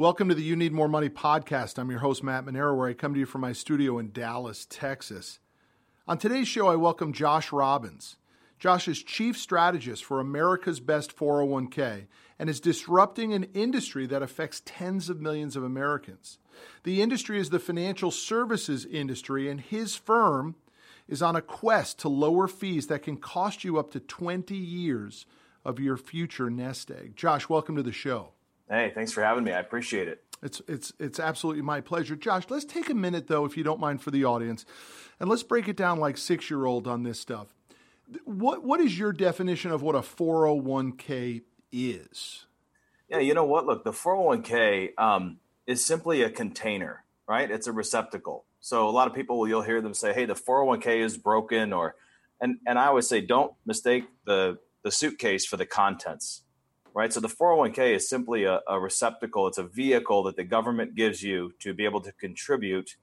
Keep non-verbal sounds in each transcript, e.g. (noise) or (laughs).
Welcome to the You Need More Money podcast. I'm your host, Matt Manero, where I come to you from my studio in Dallas, Texas. On today's show, I welcome Josh Robbins. Josh is chief strategist for America's Best 401k and is disrupting an industry that affects tens of millions of Americans. The industry is the financial services industry, and his firm is on a quest to lower fees that can cost you up to 20 years of your future nest egg. Josh, welcome to the show. Hey, thanks for having me. I appreciate it. It's it's it's absolutely my pleasure. Josh, let's take a minute though, if you don't mind, for the audience, and let's break it down like six year old on this stuff. What what is your definition of what a four hundred one k is? Yeah, you know what? Look, the four hundred oh one k um, is simply a container, right? It's a receptacle. So a lot of people, you'll hear them say, "Hey, the four hundred one k is broken," or and and I always say, don't mistake the the suitcase for the contents right? So the 401k is simply a, a, receptacle. It's a vehicle that the government gives you to be able to contribute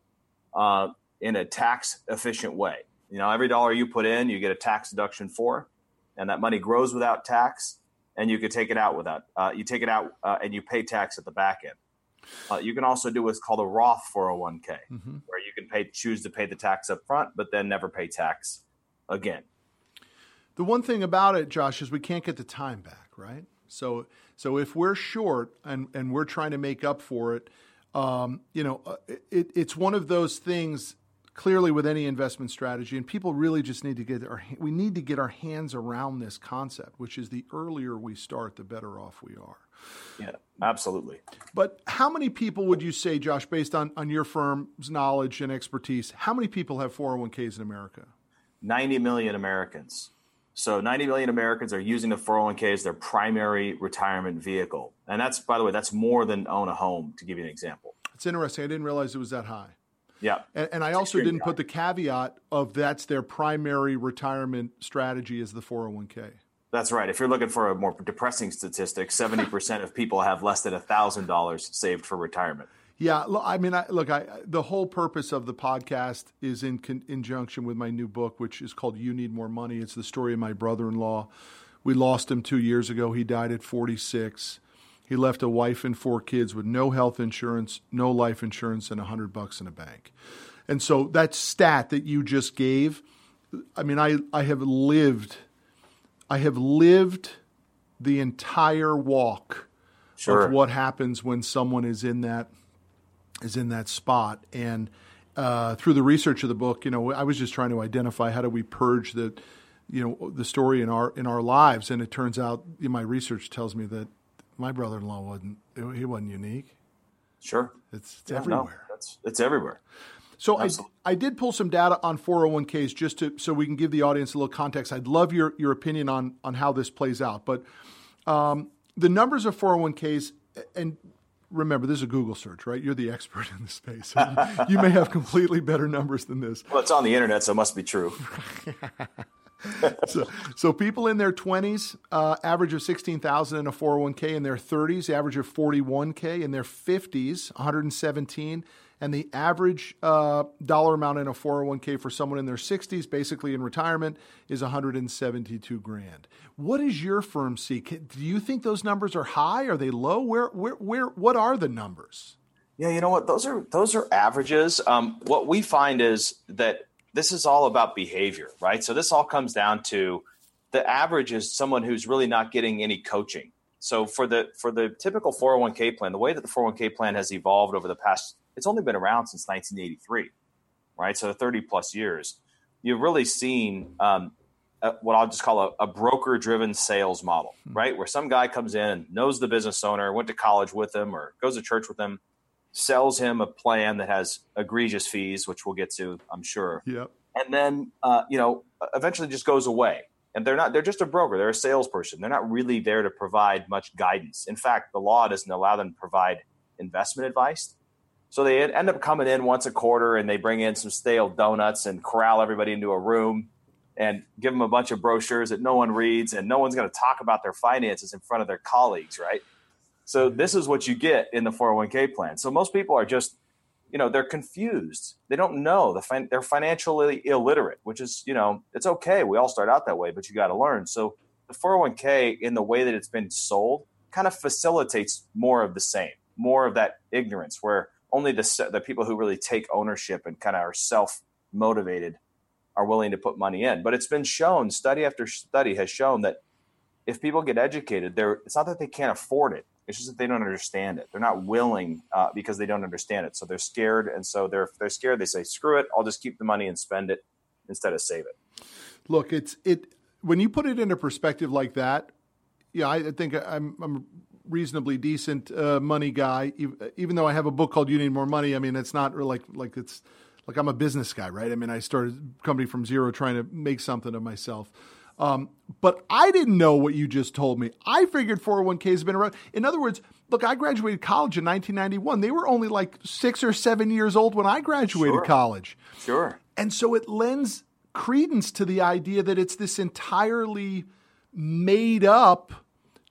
uh, in a tax efficient way. You know, every dollar you put in, you get a tax deduction for, and that money grows without tax, and you can take it out without. Uh, you take it out uh, and you pay tax at the back end. Uh, you can also do what's called a Roth 401k, mm-hmm. where you can pay choose to pay the tax up front, but then never pay tax again. The one thing about it, Josh, is we can't get the time back, right? So so if we're short and and we're trying to make up for it, um, you know, uh, it, it's one of those things. Clearly, with any investment strategy, and people really just need to get our we need to get our hands around this concept, which is the earlier we start, the better off we are. Yeah, absolutely. But how many people would you say, Josh, based on, on your firm's knowledge and expertise, how many people have 401ks in America? 90 million Americans. So 90 million Americans are using the 401k as their primary retirement vehicle. And that's, by the way, that's more than own a home, to give you an example. It's interesting. I didn't realize it was that high. Yeah. And, and I also didn't high. put the caveat of that's their primary retirement strategy is the 401k. That's right. If you're looking for a more depressing statistic, 70% of people have less than $1,000 saved for retirement. Yeah, I mean, I, look, I, the whole purpose of the podcast is in con- conjunction with my new book, which is called "You Need More Money." It's the story of my brother-in-law. We lost him two years ago. He died at 46. He left a wife and four kids with no health insurance, no life insurance, and a hundred bucks in a bank. And so that stat that you just gave, I mean, I, I have lived, I have lived the entire walk sure. of what happens when someone is in that is in that spot. And uh, through the research of the book, you know, I was just trying to identify how do we purge the, you know, the story in our in our lives. And it turns out, you know, my research tells me that my brother-in-law wasn't he wasn't unique. Sure, it's, it's yeah, everywhere. No, it's everywhere. So I, I did pull some data on 401ks just to so we can give the audience a little context. I'd love your your opinion on on how this plays out, but um, the numbers of 401ks and remember, this is a Google search, right? You're the expert in the space. (laughs) You, may have completely better numbers than this. Well, it's on the internet, so it must be true. (laughs) (laughs) so, so people in their 20s, uh, average of 16,000 in a 401k. In their 30s, average of 41k. In their 50s, 117 and the average uh, dollar amount in a 401k for someone in their 60s, basically in retirement, is 172 grand. What does your firm see? Do you think those numbers are high? Are they low? Where, where, where? What are the numbers? Yeah, you know what? Those are those are averages. Um, what we find is that this is all about behavior, right? So this all comes down to the average is someone who's really not getting any coaching. So for the for the typical 401k plan, the way that the 401k plan has evolved over the past it's only been around since 1983, right? So 30 plus years. You've really seen um, a, what I'll just call a, a broker driven sales model, hmm. right? Where some guy comes in, knows the business owner, went to college with them or goes to church with them, sells him a plan that has egregious fees, which we'll get to, I'm sure. Yep. And then, uh, you know, eventually just goes away. And they're not, they're just a broker. They're a salesperson. They're not really there to provide much guidance. In fact, the law doesn't allow them to provide investment advice. So they end up coming in once a quarter and they bring in some stale donuts and corral everybody into a room and give them a bunch of brochures that no one reads and no one's going to talk about their finances in front of their colleagues, right? So this is what you get in the 401k plan. So most people are just, you know, they're confused. They don't know. The fin- they're financially illiterate, which is, you know, it's okay. We all start out that way, but you got to learn. So the 401k in the way that it's been sold kind of facilitates more of the same more of that ignorance where only the the people who really take ownership and kind of are self motivated are willing to put money in. But it's been shown, study after study has shown that if people get educated, they're it's not that they can't afford it. It's just that they don't understand it. They're not willing uh, because they don't understand it. So they're scared, and so they're they're scared. They say, "Screw it! I'll just keep the money and spend it instead of save it." Look, it's it when you put it into perspective like that. Yeah, I think I'm, I'm reasonably decent uh, money guy. Even though I have a book called "You Need More Money," I mean, it's not like like it's like I'm a business guy, right? I mean, I started a company from zero, trying to make something of myself. Um, but I didn't know what you just told me. I figured 401ks have been around. In other words, look, I graduated college in 1991. They were only like six or seven years old when I graduated sure. college. Sure. And so it lends credence to the idea that it's this entirely made up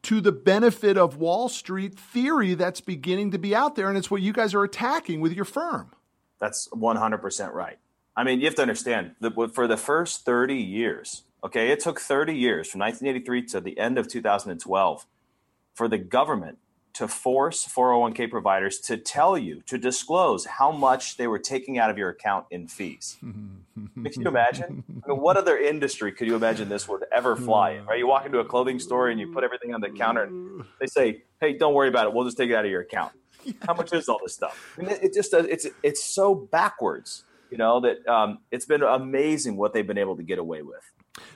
to the benefit of Wall Street theory that's beginning to be out there. And it's what you guys are attacking with your firm. That's 100% right. I mean, you have to understand that for the first 30 years, okay, it took 30 years from 1983 to the end of 2012 for the government to force 401k providers to tell you, to disclose how much they were taking out of your account in fees. (laughs) Can you imagine? I mean, what other industry could you imagine this would ever fly in, right? You walk into a clothing store and you put everything on the counter and they say, hey, don't worry about it. We'll just take it out of your account. How much is all this stuff? I mean, it, just, it's, it's so backwards, you know, that um, it's been amazing what they've been able to get away with.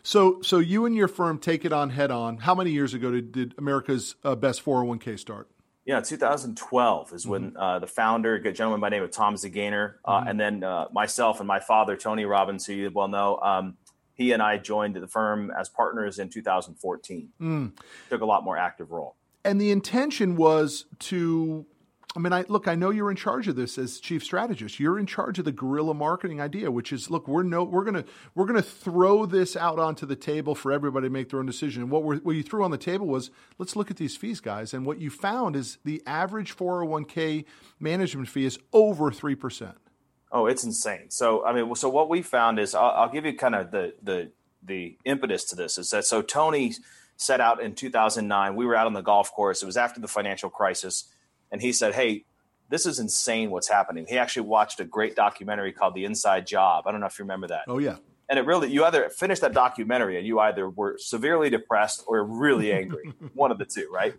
So, so you and your firm take it on head on. How many years ago did, did America's uh, Best 401k start? Yeah, 2012 is when mm-hmm. uh, the founder, a good gentleman by the name of Tom Zgainer, uh, mm-hmm. and then uh, myself and my father, Tony Robbins, who you well know, um, he and I joined the firm as partners in 2014. Mm. Took a lot more active role. And the intention was to I mean, I look. I know you're in charge of this as chief strategist. You're in charge of the guerrilla marketing idea, which is look. We're no. We're gonna we're gonna throw this out onto the table for everybody to make their own decision. And what we what you threw on the table was let's look at these fees, guys. And what you found is the average 401k management fee is over three percent. Oh, it's insane. So I mean, so what we found is I'll, I'll give you kind of the the the impetus to this is that so Tony set out in 2009. We were out on the golf course. It was after the financial crisis and he said, "Hey, this is insane what's happening." He actually watched a great documentary called The Inside Job. I don't know if you remember that. Oh yeah. And it really, you either finished that documentary and you either were severely depressed or really angry, (laughs) one of the two, right?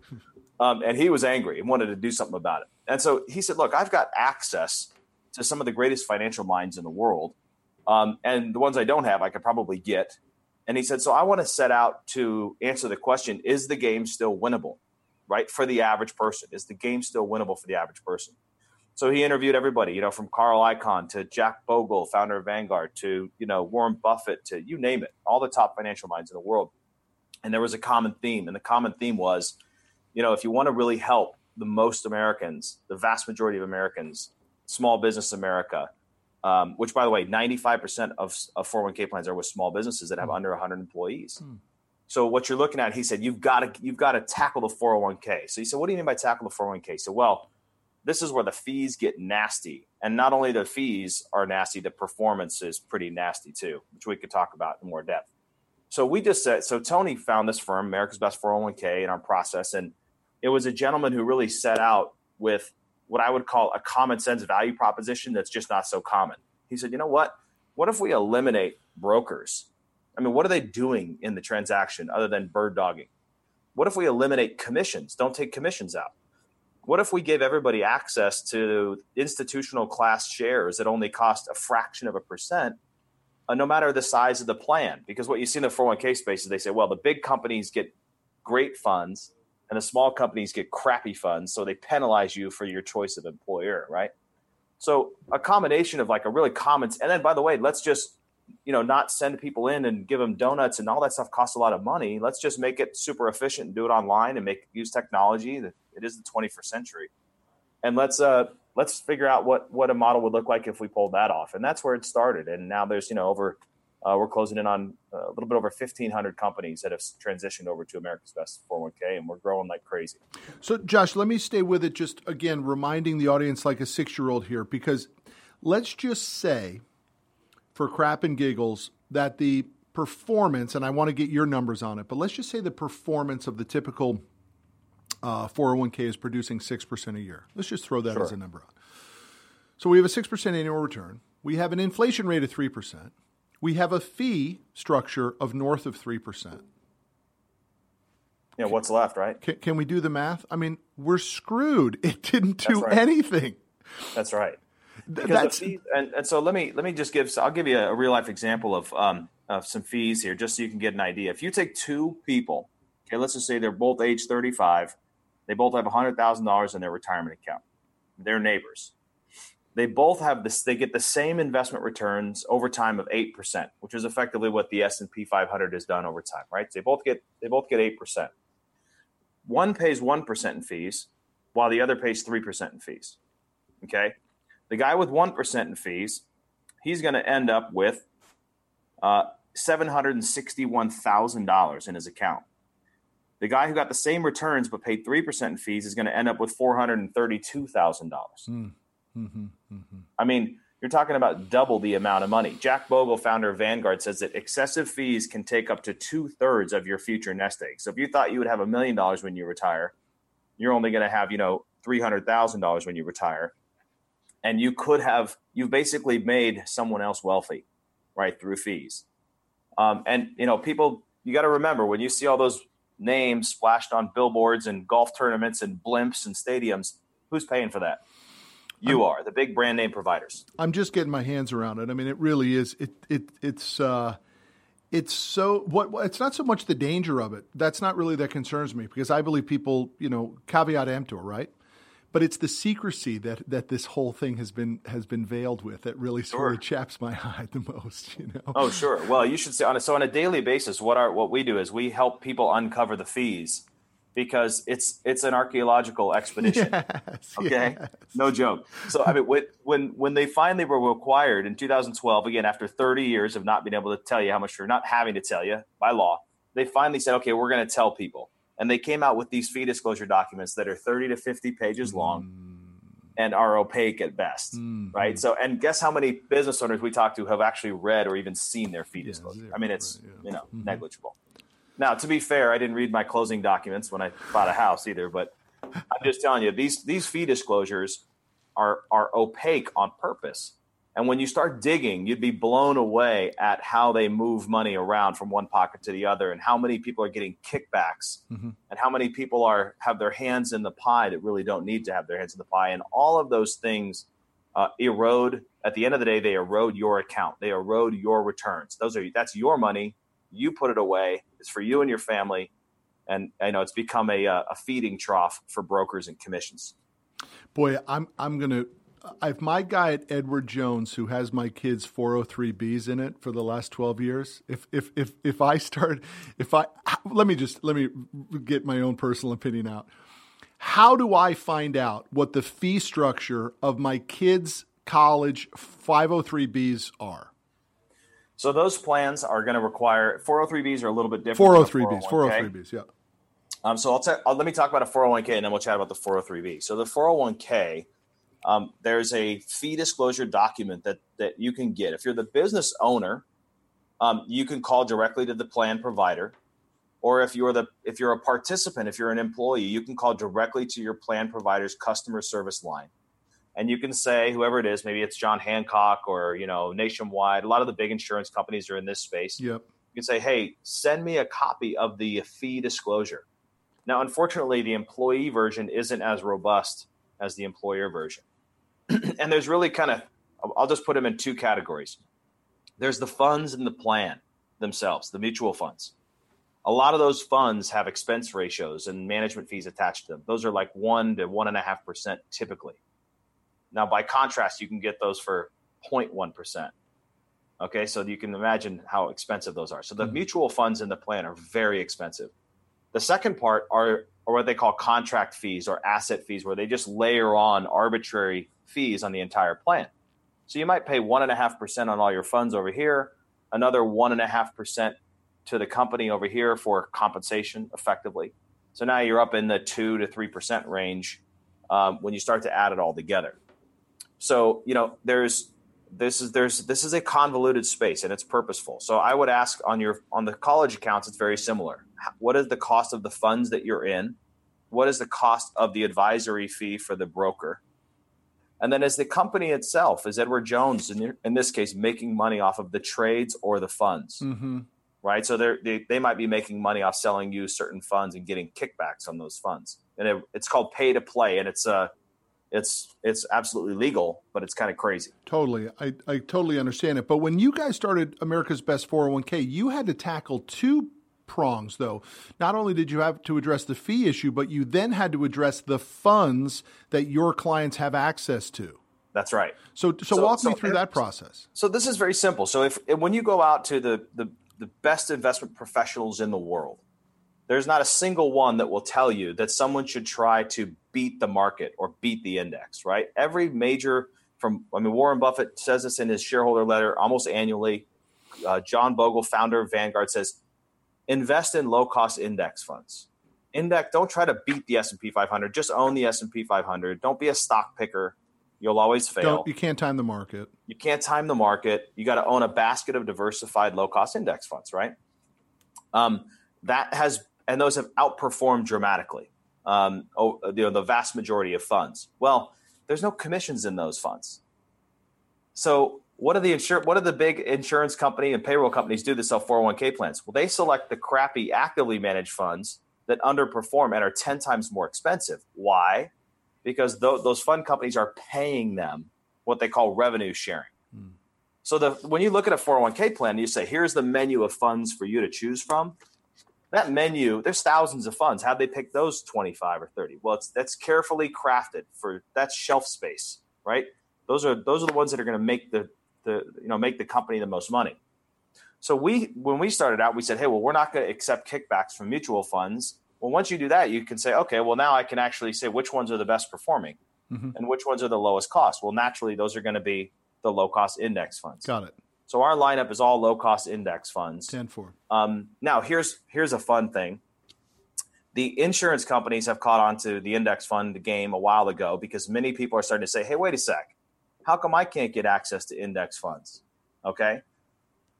Um, and he was angry and wanted to do something about it. And so he said, "Look, I've got access to some of the greatest financial minds in the world, um, and the ones I don't have, I could probably get." And he said, "So I want to set out to answer the question: Is the game still winnable?" Right? For the average person, is the game still winnable for the average person? So he interviewed everybody, you know, from Carl Icahn to Jack Bogle, founder of Vanguard, to you know Warren Buffett, to you name it, all the top financial minds in the world. And there was a common theme, and the common theme was, you know, if you want to really help the most Americans, the vast majority of Americans, small business America, um, which by the way, 95% of, of 401k plans are with small businesses that have mm. under 100 employees. Mm. So what you're looking at, he said, you've got to you've got to tackle the 401k. So he said, what do you mean by tackle the 401k? So well, this is where the fees get nasty, and not only the fees are nasty, the performance is pretty nasty too, which we could talk about in more depth. So we just said, so Tony found this firm, America's Best 401k, in our process, and it was a gentleman who really set out with what I would call a common sense value proposition that's just not so common. He said, you know what? What if we eliminate brokers I mean, what are they doing in the transaction other than bird dogging? What if we eliminate commissions? Don't take commissions out. What if we gave everybody access to institutional class shares that only cost a fraction of a percent, uh, no matter the size of the plan? Because what you see in the 401k space is they say, well, the big companies get great funds and the small companies get crappy funds. So they penalize you for your choice of employer, right? So a combination of like a really common, and then by the way, let's just you know, not send people in and give them donuts and all that stuff costs a lot of money. Let's just make it super efficient and do it online and make use technology. It is the 21st century, and let's uh let's figure out what what a model would look like if we pulled that off. And that's where it started. And now there's you know over uh, we're closing in on uh, a little bit over 1,500 companies that have transitioned over to America's Best 401k, and we're growing like crazy. So, Josh, let me stay with it. Just again, reminding the audience like a six year old here, because let's just say for crap and giggles that the performance, and I want to get your numbers on it, but let's just say the performance of the typical uh, 401k is producing 6% a year. Let's just throw that Sure. as a number out. So we have a 6% annual return. We have an inflation rate of 3%. We have a fee structure of north of 3%. Yeah, what's left, right? Can, can we do the math? I mean, we're screwed. (laughs) It didn't do That's right. anything. That's right. Th- Because That's fees, and, and so let me let me just give I'll give you a, real life example of um, of some fees here, just so you can get an idea. If you take two people, okay, let's just say they're both age thirty five, they both have hundred thousand dollars in their retirement account. They're neighbors. They both have this. They get the same investment returns over time of eight percent, which is effectively what the S and P five hundred has done over time, right? So they both get they both get eight percent. One pays one percent in fees, while the other pays three percent in fees. Okay, the guy with 1% in fees, he's going to end up with uh, $761,000 in his account. The guy who got the same returns but paid 3% in fees is going to end up with $432,000. Mm, mhm, mhm. I mean, you're talking about double the amount of money. Jack Bogle, founder of Vanguard, says that excessive fees can take up to two thirds of your future nest egg. So if you thought you would have a million dollars when you retire, you're only going to have, you know, $300,000 when you retire. And you could have, you've basically made someone else wealthy, right, through fees. Um, and, you know, people, you got to remember when you see all those names splashed on billboards and golf tournaments and blimps and stadiums, who's paying for that? You are the big brand name providers. I'm just getting my hands around it. I mean, it really is. It it it's uh, it's so what what- it's not so much the danger of it. That's not really that concerns me because I believe people, you know, caveat emptor, right? But it's the secrecy that that this whole thing has been has been veiled with that really sort Sure. of chaps my (laughs) eye the most. You know. Oh, sure. Well, you should say on a, so on a daily basis. What are what we do is we help people uncover the fees because it's it's an archaeological expedition. (laughs) Yes, Okay, yes. no joke. So I mean, when when when they finally were acquired in 2012, again after 30 years of not being able to tell you how much or not having to tell you by law, they finally said, okay, we're going to tell people, and they came out with these fee disclosure documents that are 30 to 50 pages long and are opaque at best. Mm, Right. So, and guess how many business owners we talk to have actually read or even seen their fee Yeah, disclosure? zero, I mean, it's right, yeah. you know Mhm. negligible. Now, to be fair, I didn't read my closing documents when I bought a house either. But I'm just telling you, these these fee disclosures are are opaque on purpose. And when you start digging, you'd be blown away at how they move money around from one pocket to the other, and how many people are getting kickbacks, Mhm. and how many people are have their hands in the pie that really don't need to have their hands in the pie, and all of those things uh, erode. At the end of the day, they erode your account. They erode your returns. Those are that's your money. You put it away. It's for you and your family, and I know it's become a, uh, a feeding trough for brokers and commissions. Boy, I'm I'm gonna. If my guy at Edward Jones, who has my kids' 403bs in it for the last 12 years, if if if if I start, if I let me just let me get my own personal opinion out. How do I find out what the fee structure of my kids' college 503bs are? So those plans are going to require 403bs are a little bit different. 403bs, 403bs, yeah. Um, so I'll, ta- I'll let me talk about a 401k and then we'll chat about the 403b. So the 401k, um, there's a fee disclosure document that that you can get if you're the business owner. Um, you can call directly to the plan provider, or if you're the if you're a participant, if you're an employee, you can call directly to your plan provider's customer service line, and you can say whoever it is, maybe it's John Hancock or you know Nationwide. A lot of the big insurance companies are in this space Yep. you can say, hey, send me a copy of the fee disclosure. Now, unfortunately, the employee version isn't as robust as the employer version. (clears throat) and there's really kind of, I'll just put them in two categories. There's the funds and the plan themselves, the mutual funds. A lot of those funds have expense ratios and management fees attached to them. Those are like one to one and a half percent typically. Now, by contrast, you can get those for 0.1 percent. Okay, so you can imagine how expensive those are. So the Mhm. mutual funds in the plan are very expensive. The second part are, are what they call contract fees or asset fees, where they just layer on arbitrary fees on the entire plan. So you might pay one and a half percent on all your funds over here, another one and a half percent to the company over here for compensation, effectively. So now you're up in the two to three percent range um, when you start to add it all together. So you know there's this is there's this is a convoluted space and it's purposeful. So I would ask on your on the college accounts, it's very similar. What is the cost of the funds that you're in? what is the cost of the advisory fee for the broker? And then, is the company itself, is Edward Jones, in, in this case, making money off of the trades or the funds? Mm-hmm. Right. So they they might be making money off selling you certain funds and getting kickbacks on those funds. And it, it's called pay to play. And it's a, it's it's absolutely legal, but it's kind of crazy. Totally. I, I totally understand it. But when you guys started America's Best 401k, you had to tackle two prongs though. Not only did you have to address the fee issue, but you then had to address the funds that your clients have access to. That's right. So so, so walk so, me through that process. So this is very simple. So if when you go out to the the, the best investment professionals in the world, there's not a single one that will tell you that someone should try to beat the market or beat the index, right? Every major from I mean Warren Buffett says this in his shareholder letter almost annually. Uh, John Bogle, founder of Vanguard, says invest in low cost index funds. Index, don't try to beat the S and P 500. Just own the S and P 500. Don't be a stock picker. You'll always fail. Don't, you can't time the market. You can't time the market. You got to own a basket of diversified low cost index funds, right? Um, that has and those have outperformed dramatically. Um, oh, you know, the vast majority of funds. Well, there's no commissions in those funds. So what do the insur- what do the big insurance company and payroll companies do to sell 401k plans? Well, they select the crappy actively managed funds that underperform and are 10 times more expensive. Why? Because th- those fund companies are paying them what they call revenue sharing. Hmm. So the when you look at a 401k plan, you say, here's the menu of funds for you to choose from. That menu, there's thousands of funds. How'd they pick those 25 or 30? Well, it's that's carefully crafted for that's shelf space, right? Those are those are the ones that are going to make the the you know make the company the most money. So we when we started out, we said, hey, well, we're not going to accept kickbacks from mutual funds. Well, once you do that, you can say, okay, well, now I can actually say which ones are the best performing mm-hmm. and which ones are the lowest cost. Well, naturally, those are going to be the low cost index funds. Got it. So our lineup is all low cost index funds. 10 4. Um, now, here's here's a fun thing. The insurance companies have caught on to the index fund game a while ago because many people are starting to say, hey, wait a sec how come I can't get access to index funds? Okay.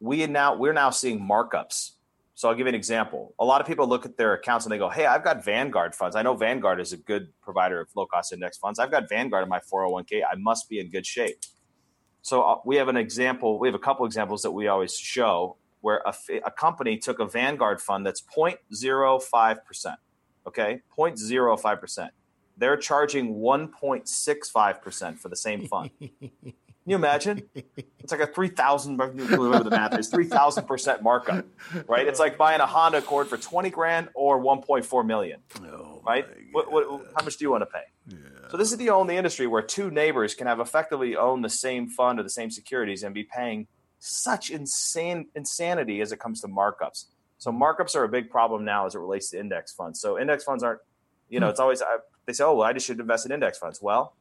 We now we're now seeing markups. So I'll give you an example. A lot of people look at their accounts and they go, "Hey, I've got Vanguard funds. I know Vanguard is a good provider of low cost index funds. I've got Vanguard in my 401k. I must be in good shape." So uh, we have an example. We have a couple examples that we always show where a, a company took a Vanguard fund that's 0.05 percent. Okay, 0.05 percent they're charging 1.65% for the same fund. (laughs) Can you imagine? It's like a 3,000, whatever the math is, 3,000% markup, right? It's like buying a Honda Accord for 20 grand or 1.4 million, oh right? What, what, how much do you want to pay? Yeah. So this is the only industry where two neighbors can have effectively owned the same fund or the same securities and be paying such insane insanity as it comes to markups. So markups are a big problem now as it relates to index funds. So index funds aren't, you know, hmm. it's always they say, oh, well, I just should invest in index funds. Well,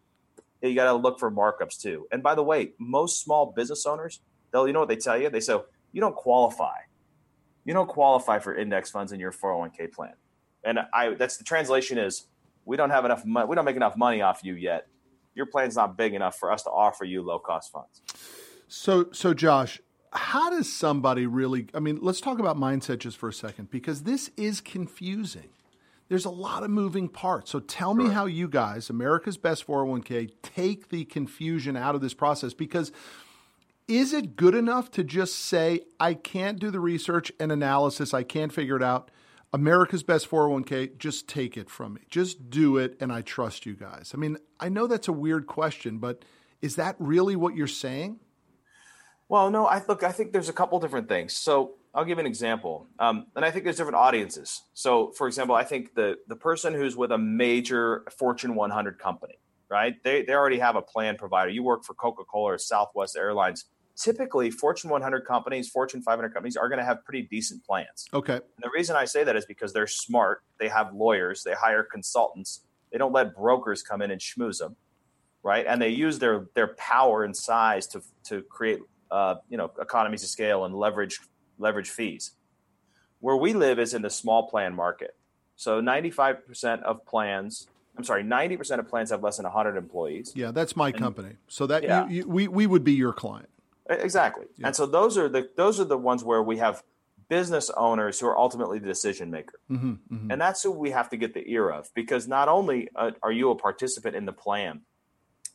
you got to look for markups too. And by the way, most small business owners, they'll, you know what they tell you? They say, you don't qualify. You don't qualify for index funds in your 401k plan. And I, that's the translation is we don't have enough money. We don't make enough money off you yet. Your plan's not big enough for us to offer you low cost funds. So, so Josh, how does somebody really, I mean, let's talk about mindset just for a second, because this is confusing there's a lot of moving parts. So tell sure. me how you guys, America's Best 401k, take the confusion out of this process because is it good enough to just say, I can't do the research and analysis, I can't figure it out? America's Best 401k, just take it from me. Just do it, and I trust you guys. I mean, I know that's a weird question, but is that really what you're saying? Well, no, I look, I think there's a couple different things. So I'll give an example, um, and I think there's different audiences. So, for example, I think the the person who's with a major Fortune 100 company, right? They they already have a plan provider. You work for Coca Cola or Southwest Airlines. Typically, Fortune 100 companies, Fortune 500 companies are going to have pretty decent plans. Okay. And the reason I say that is because they're smart. They have lawyers. They hire consultants. They don't let brokers come in and schmooze them, right? And they use their their power and size to to create uh, you know economies of scale and leverage leverage fees. Where we live is in the small plan market. So 95% of plans, I'm sorry, 90% of plans have less than 100 employees. Yeah, that's my and, company. So that yeah. you, you, we we would be your client. Exactly. Yeah. And so those are the those are the ones where we have business owners who are ultimately the decision maker. Mm-hmm, mm-hmm. And that's who we have to get the ear of because not only uh, are you a participant in the plan,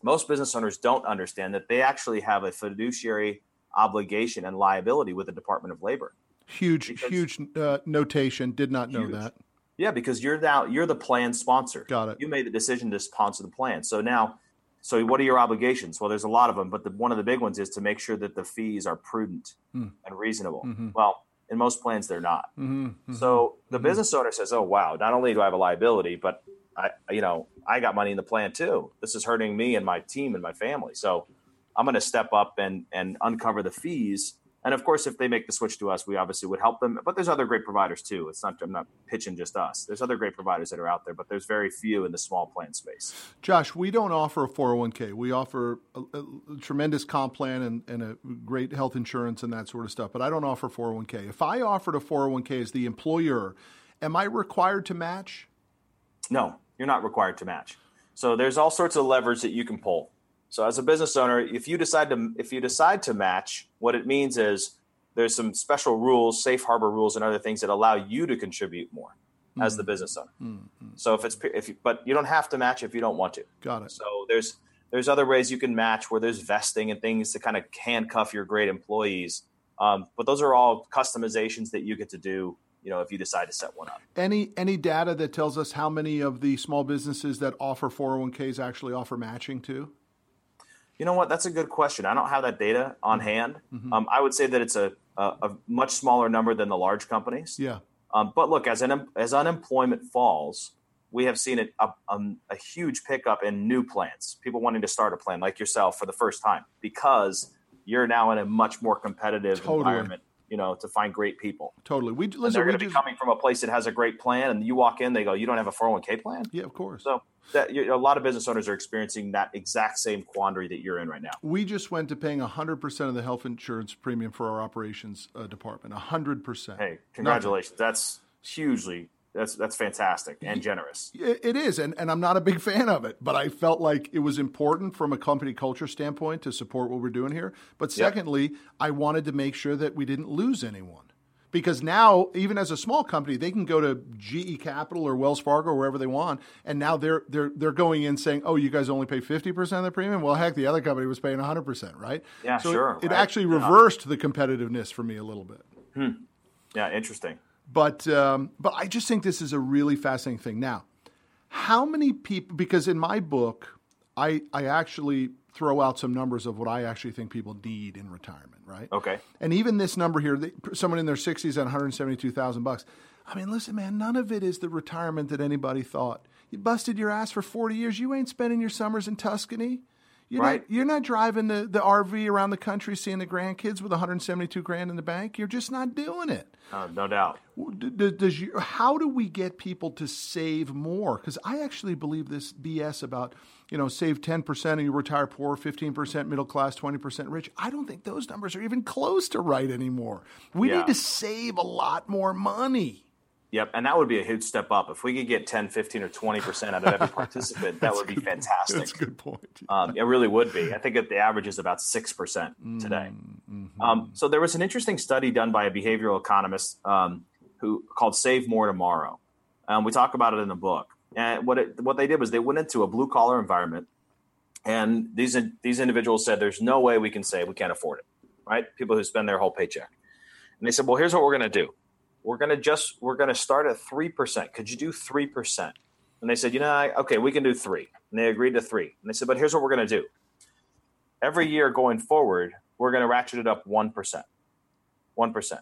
most business owners don't understand that they actually have a fiduciary obligation and liability with the Department of Labor. Huge, because, huge uh, notation. Did not know huge. that. Yeah, because you're now you're the plan sponsor. Got it. You made the decision to sponsor the plan. So now, so what are your obligations? Well, there's a lot of them, but the, one of the big ones is to make sure that the fees are prudent mm. and reasonable. Mm-hmm. Well, in most plans, they're not. Mm-hmm. Mm-hmm. So the mm-hmm. business owner says, "Oh, wow! Not only do I have a liability, but I, you know, I got money in the plan too. This is hurting me and my team and my family. So I'm going to step up and and uncover the fees and of course, if they make the switch to us, we obviously would help them. But there's other great providers too. It's not I'm not pitching just us. There's other great providers that are out there, but there's very few in the small plan space. Josh, we don't offer a 401k. We offer a, a tremendous comp plan and, and a great health insurance and that sort of stuff. But I don't offer 401k. If I offered a 401k as the employer, am I required to match? No, you're not required to match. So there's all sorts of levers that you can pull. So as a business owner, if you decide to if you decide to match, what it means is there's some special rules, safe harbor rules, and other things that allow you to contribute more mm-hmm. as the mm. business owner. Mm-hmm. So if it's if you, but you don't have to match if you don't want to. Got it. So there's there's other ways you can match where there's vesting and things to kind of handcuff your great employees. Um, but those are all customizations that you get to do you know if you decide to set one up any any data that tells us how many of the small businesses that offer 401ks actually offer matching too you know what? That's a good question. I don't have that data on mm-hmm. hand. Mm-hmm. Um, I would say that it's a, a, a, much smaller number than the large companies. Yeah. Um, but look, as an, as unemployment falls, we have seen a, a, um, a, huge pickup in new plans. People wanting to start a plan like yourself for the first time because you're now in a much more competitive totally. environment you know, to find great people. Totally. We listen, they're going to be coming from a place that has a great plan, and you walk in, they go, "You don't have a 401k plan?" Yeah, of course. So that a lot of business owners are experiencing that exact same quandary that you're in right now. We just went to paying 100% of the health insurance premium for our operations uh, department. 100%. Hey, congratulations. Nothing. That's hugely that's that's fantastic and generous. It is, and, and I'm not a big fan of it, but I felt like it was important from a company culture standpoint to support what we're doing here. But secondly, yep. I wanted to make sure that we didn't lose anyone. Because now, even as a small company, they can go to GE Capital or Wells Fargo or wherever they want, and now they're they're they're going in saying, "Oh, you guys only pay fifty percent of the premium." Well, heck, the other company was paying hundred percent, right? Yeah, so sure. It, it right. actually reversed yeah. the competitiveness for me a little bit. Hmm. Yeah, interesting. But um, but I just think this is a really fascinating thing. Now, how many people? Because in my book, I I actually throw out some numbers of what I actually think people need in retirement, right? Okay. And even this number here, someone in their 60s at 172,000 bucks. I mean, listen, man, none of it is the retirement that anybody thought. You busted your ass for 40 years. You ain't spending your summers in Tuscany. You're right. Not, you're not driving the, the RV around the country seeing the grandkids with 172 grand in the bank. You're just not doing it. Uh, no doubt. Does you, how do we get people to save more? Because I actually believe this BS about you know save 10% and you retire poor, 15% middle class, 20% rich. I don't think those numbers are even close to right anymore. We yeah. need to save a lot more money. Yep, and that would be a huge step up. If we could get 10, 15, or 20% out of every (laughs) participant, that would be fantastic. That's a good point. Um, it really would be. I think that the average is about 6% today. Mm-hmm. Um, so there was an interesting study done by a behavioral economist um, who called Save More Tomorrow. Um, we talk about it in the book. And what, it, what they did was they went into a blue collar environment, and these, these individuals said, There's no way we can save, we can't afford it, right? People who spend their whole paycheck. And they said, Well, here's what we're going to do we're going to just we're going to start at 3% could you do 3% and they said you know I, okay we can do 3 and they agreed to 3 and they said but here's what we're going to do. Every year going forward we're going to ratchet it up 1% 1%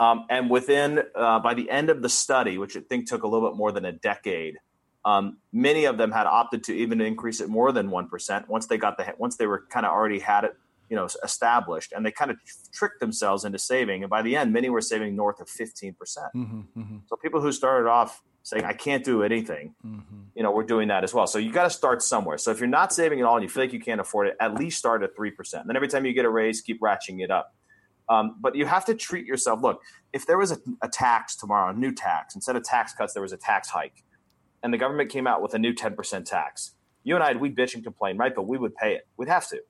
um, and within uh, by the end of the study which i think took a little bit more than a decade um, many of them had opted to even increase it more than 1% once they got the once they were kind of already had it you know established and they kind of tricked themselves into saving and by the end many were saving north of 15%. Mm-hmm, mm-hmm. so people who started off saying i can't do anything mm-hmm. you know we're doing that as well. So you got to start somewhere. So if you're not saving at all and you feel like you can't afford it at least start at 3% and then every time you get a raise keep ratcheting it up. Um, but you have to treat yourself look if there was a, a tax tomorrow a new tax instead of tax cuts there was a tax hike and the government came out with a new 10% tax. You and i we'd bitch and complain right? But we would pay it. We'd have to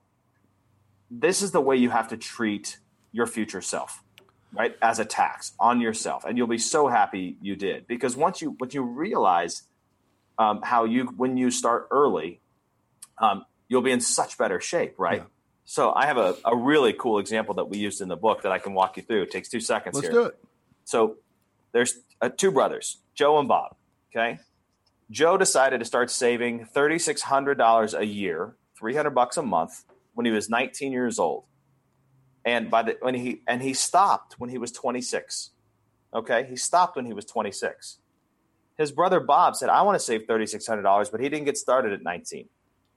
this is the way you have to treat your future self. right, as a tax on yourself, and you'll be so happy you did because once you once you realize um, how you when you start early, um, you'll be in such better shape, right? Yeah. So I have a, a really cool example that we used in the book that I can walk you through. It takes two seconds Let's here. do it. So there's uh, two brothers, Joe and Bob. Okay. Joe decided to start saving $3,600 a year, 300 bucks a month when he was 19 years old. And by the, when he, and he stopped when he was 26. Okay. He stopped when he was 26. His brother Bob said, I want to save $3,600, but he didn't get started at 19.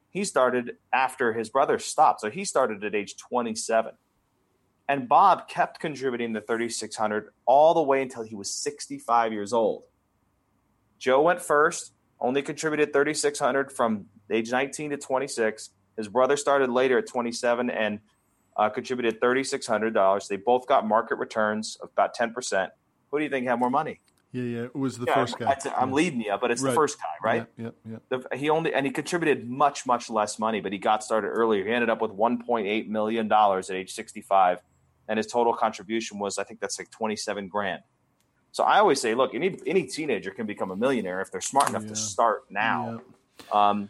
He started after his brother stopped. So he started at age 27. And Bob kept contributing the 3600 all the way until he was 65 years old. Joe went first, only contributed 3600 from age 19 to 26. His brother started later at 27 and uh, contributed $3600. They both got market returns of about 10%. Who do you think had more money? Yeah, yeah, it was the yeah, first guy. I'm, leading you, but it's right. the first guy, right? Yeah, yeah. The, he only and he contributed much, much less money, but he got started earlier. He ended up with 1.8 million dollars at age 65, and his total contribution was, I think, that's like 27 grand. So I always say, look, any any teenager can become a millionaire if they're smart enough yeah. to start now, um,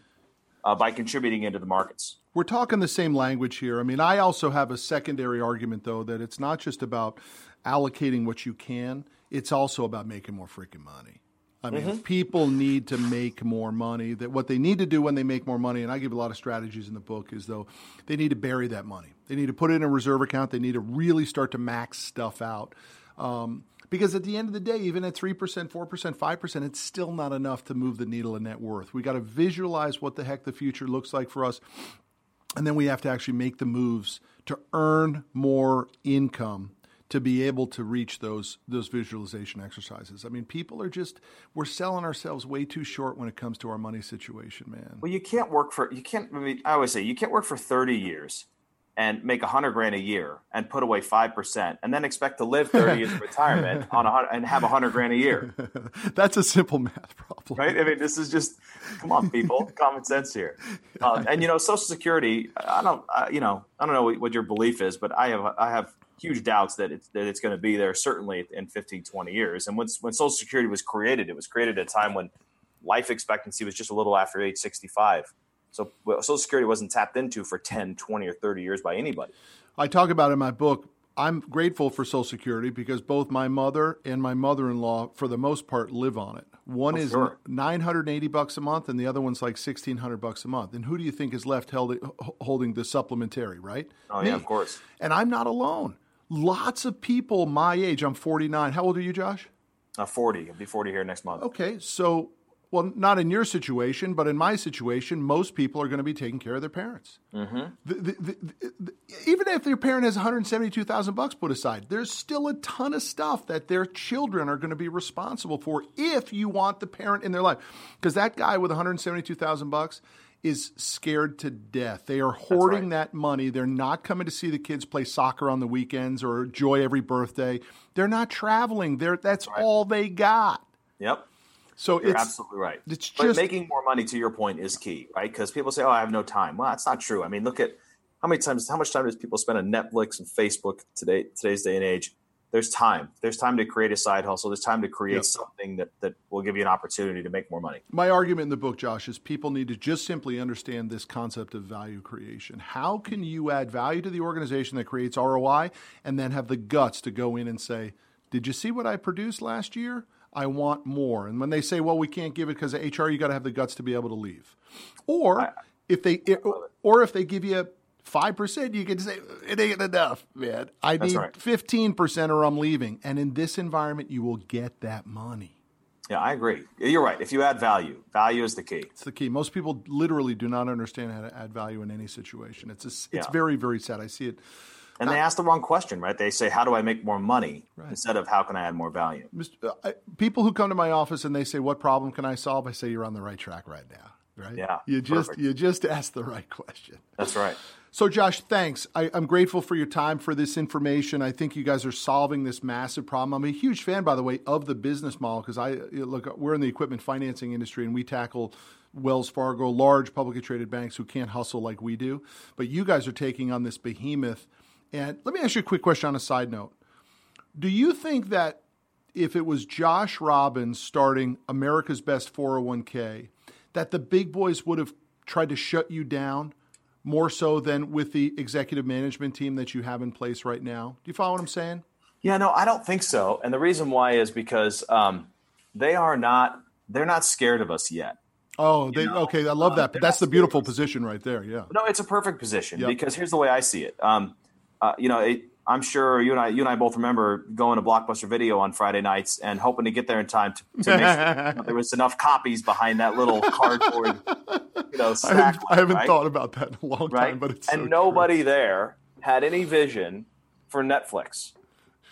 uh, by contributing into the markets. We're talking the same language here. I mean, I also have a secondary argument though that it's not just about allocating what you can it's also about making more freaking money. I mean, mm-hmm. people need to make more money. That what they need to do when they make more money, and I give a lot of strategies in the book, is though they need to bury that money. They need to put it in a reserve account. They need to really start to max stuff out. Um, because at the end of the day, even at 3%, 4%, 5%, it's still not enough to move the needle in net worth. We got to visualize what the heck the future looks like for us. And then we have to actually make the moves to earn more income to be able to reach those those visualization exercises. I mean, people are just we're selling ourselves way too short when it comes to our money situation, man. Well, you can't work for you can't. I mean, I always say you can't work for thirty years and make a hundred grand a year and put away five percent, and then expect to live thirty years (laughs) of retirement on a and have a hundred grand a year. (laughs) That's a simple math problem, right? I mean, this is just come on, people, (laughs) common sense here. Um, and you know, Social Security. I don't, I, you know, I don't know what your belief is, but I have, I have huge doubts that it's that it's going to be there certainly in 15 20 years and when, when social security was created it was created at a time when life expectancy was just a little after age 65 so social security wasn't tapped into for 10 20 or 30 years by anybody i talk about in my book i'm grateful for social security because both my mother and my mother-in-law for the most part live on it one oh, is sure. 980 bucks a month and the other one's like 1600 bucks a month and who do you think is left held, holding the supplementary right oh Me. yeah of course and i'm not alone Lots of people my age, I'm 49. How old are you, Josh? Uh, 40. I'll be 40 here next month. Okay. So, well, not in your situation, but in my situation, most people are going to be taking care of their parents. Mm-hmm. The, the, the, even if their parent has 172,000 bucks put aside, there's still a ton of stuff that their children are going to be responsible for if you want the parent in their life. Because that guy with 172,000 bucks, is scared to death. They are hoarding right. that money. They're not coming to see the kids play soccer on the weekends or enjoy every birthday. They're not traveling. They're, that's right. all they got. Yep. So You're it's absolutely right. It's but just making more money. To your point, is key, right? Because people say, "Oh, I have no time." Well, that's not true. I mean, look at how many times, how much time does people spend on Netflix and Facebook today, today's day and age? there's time. There's time to create a side hustle. There's time to create yep. something that, that will give you an opportunity to make more money. My argument in the book, Josh, is people need to just simply understand this concept of value creation. How can you add value to the organization that creates ROI and then have the guts to go in and say, Did you see what I produced last year? I want more. And when they say, Well, we can't give it because of HR, you got to have the guts to be able to leave. Or I, if they, or if they give you five percent, you can say it ain't enough, man. I need fifteen percent, or I'm leaving. And in this environment, you will get that money. Yeah, I agree. You're right. If you add value, value is the key. It's the key. Most people literally do not understand how to add value in any situation. It's a, it's yeah. very very sad. I see it. And they ask the wrong question, right? They say, "How do I make more money?" Right. instead of "How can I add more value?" Uh, people who come to my office and they say, "What problem can I solve?" I say, "You're on the right track right now." Right? Yeah. You just perfect. you just (laughs) asked the right question. That's right. So, Josh, thanks. I, am grateful for your time for this information. I think you guys are solving this massive problem. I'm a huge fan, by the way, of the business model because I look. We're in the equipment financing industry, and we tackle Wells Fargo, large publicly traded banks who can't hustle like we do. But you guys are taking on this behemoth. And let me ask you a quick question on a side note. Do you think that if it was Josh Robbins starting America's Best 401k, that the big boys would have tried to shut you down more so than with the executive management team that you have in place right now? Do you follow what I'm saying? Yeah, no, I don't think so. And the reason why is because um, they are not they're not scared of us yet. Oh, they, know? okay. I love that. But that's the beautiful position right there. Yeah. No, it's a perfect position yep. because here's the way I see it. Um, uh, you know, it, I'm sure you and I, you and I both remember going to Blockbuster Video on Friday nights and hoping to get there in time to, to make sure (laughs) you know, there was enough copies behind that little cardboard, you know, (laughs) I haven't, I haven't right? thought about that in a long right? time, but it's and so nobody true. there had any vision for Netflix.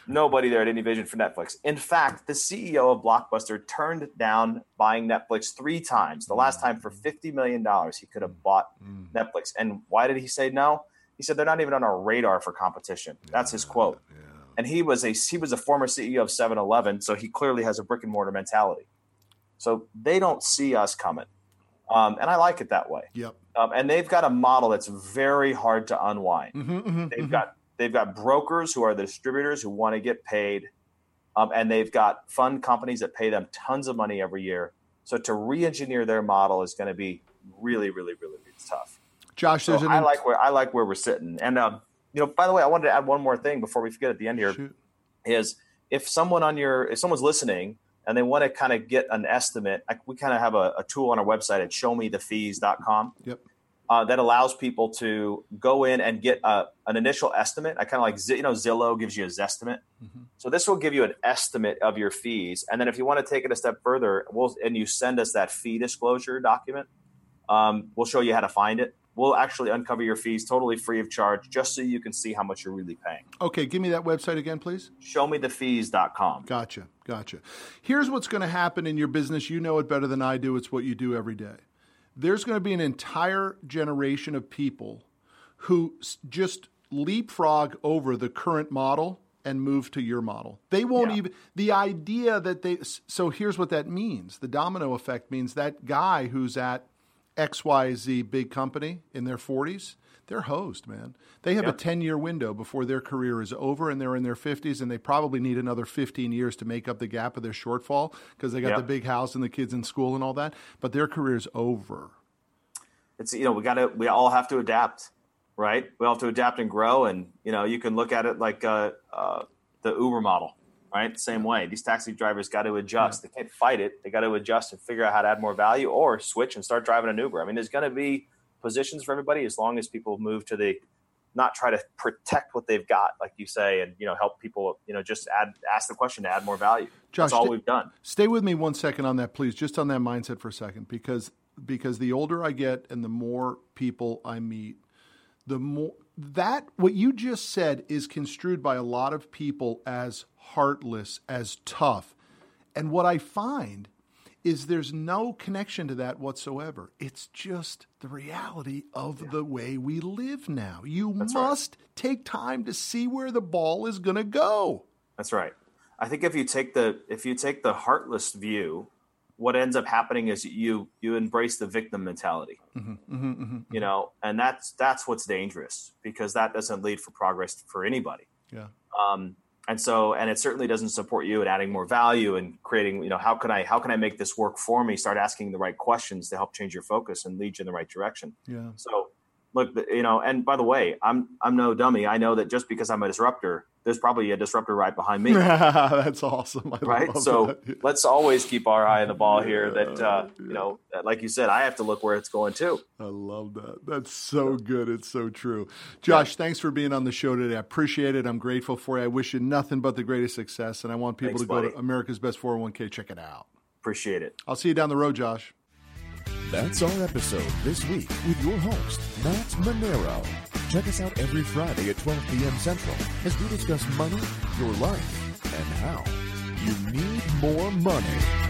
Nobody there had any vision for Netflix. In fact, the CEO of Blockbuster turned down buying Netflix three times. The last time for $50 million, he could have bought mm. Netflix. And why did he say no? He said they're not even on our radar for competition. That's his quote. Yeah. And he was a he was a former CEO of 7-Eleven, so he clearly has a brick and mortar mentality. So they don't see us coming, um, and I like it that way. Yep. Um, and they've got a model that's very hard to unwind. Mm-hmm, mm-hmm, they've mm-hmm. got they've got brokers who are the distributors who want to get paid, um, and they've got fund companies that pay them tons of money every year. So to re-engineer their model is going to be really, really, really, really tough. Josh, there's so an I like where I like where we're sitting. And um, you know, by the way, I wanted to add one more thing before we forget at the end here. Shoot. Is if someone on your if someone's listening and they want to kind of get an estimate, I, we kind of have a, a, tool on our website at showmethefees.com. Yep. Uh, that allows people to go in and get a, an initial estimate. I kind of like you know Zillow gives you a Zestimate, mm-hmm. so this will give you an estimate of your fees, and then if you want to take it a step further, we'll and you send us that fee disclosure document, um, we'll show you how to find it we'll actually uncover your fees totally free of charge just so you can see how much you're really paying. Okay, give me that website again, please. Showmethefees.com. Gotcha, gotcha. Here's what's going to happen in your business. You know it better than I do. It's what you do every day. There's going to be an entire generation of people who just leapfrog over the current model and move to your model. They won't yeah. even, the idea that they, so here's what that means. The domino effect means that guy who's at XYZ big company in their 40s, they're hosed, man. They have yep. a 10 year window before their career is over and they're in their 50s and they probably need another 15 years to make up the gap of their shortfall because they got yep. the big house and the kids in school and all that. But their career is over. It's, you know, we got to, we all have to adapt, right? We all have to adapt and grow. And, you know, you can look at it like uh, uh, the Uber model right? Same way. These taxi drivers got to adjust. They can't fight it. They got to adjust and figure out how to add more value or switch and start driving an Uber. I mean, there's going to be positions for everybody as long as people move to the not try to protect what they've got, like you say, and you know help people. You know, just add ask the question to add more value. Josh, That's all we've done. Stay with me one second on that, please. Just on that mindset for a second, because because the older I get and the more people I meet, the more that what you just said is construed by a lot of people as heartless, as tough. And what I find is there's no connection to that whatsoever. It's just the reality of yeah. the way we live now. You That's must right. take time to see where the ball is going to go. That's right. I think if you take the if you take the heartless view, what ends up happening is you you embrace the victim mentality. Mm-hmm, mm-hmm, mm-hmm, you know, and that's that's what's dangerous because that doesn't lead for progress for anybody. Yeah. Um, and so and it certainly doesn't support you in adding more value and creating you know how can i how can i make this work for me start asking the right questions to help change your focus and lead you in the right direction yeah so look you know and by the way i'm i'm no dummy i know that just because i'm a disruptor there's probably a disruptor right behind me. (laughs) That's awesome. I right. So let's always keep our eye on the ball here. That uh, you know, like you said, I have to look where it's going too. I love that. That's so good. It's so true. Josh, yeah. thanks for being on the show today. I appreciate it. I'm grateful for you. I wish you nothing but the greatest success, and I want people thanks, to go buddy. to America's Best 401k. Check it out. Appreciate it. I'll see you down the road, Josh. That's our episode this week with your host, Matt Manero. Check us out every Friday at 12 p.m. Central as we discuss money, your life, and how you need more money.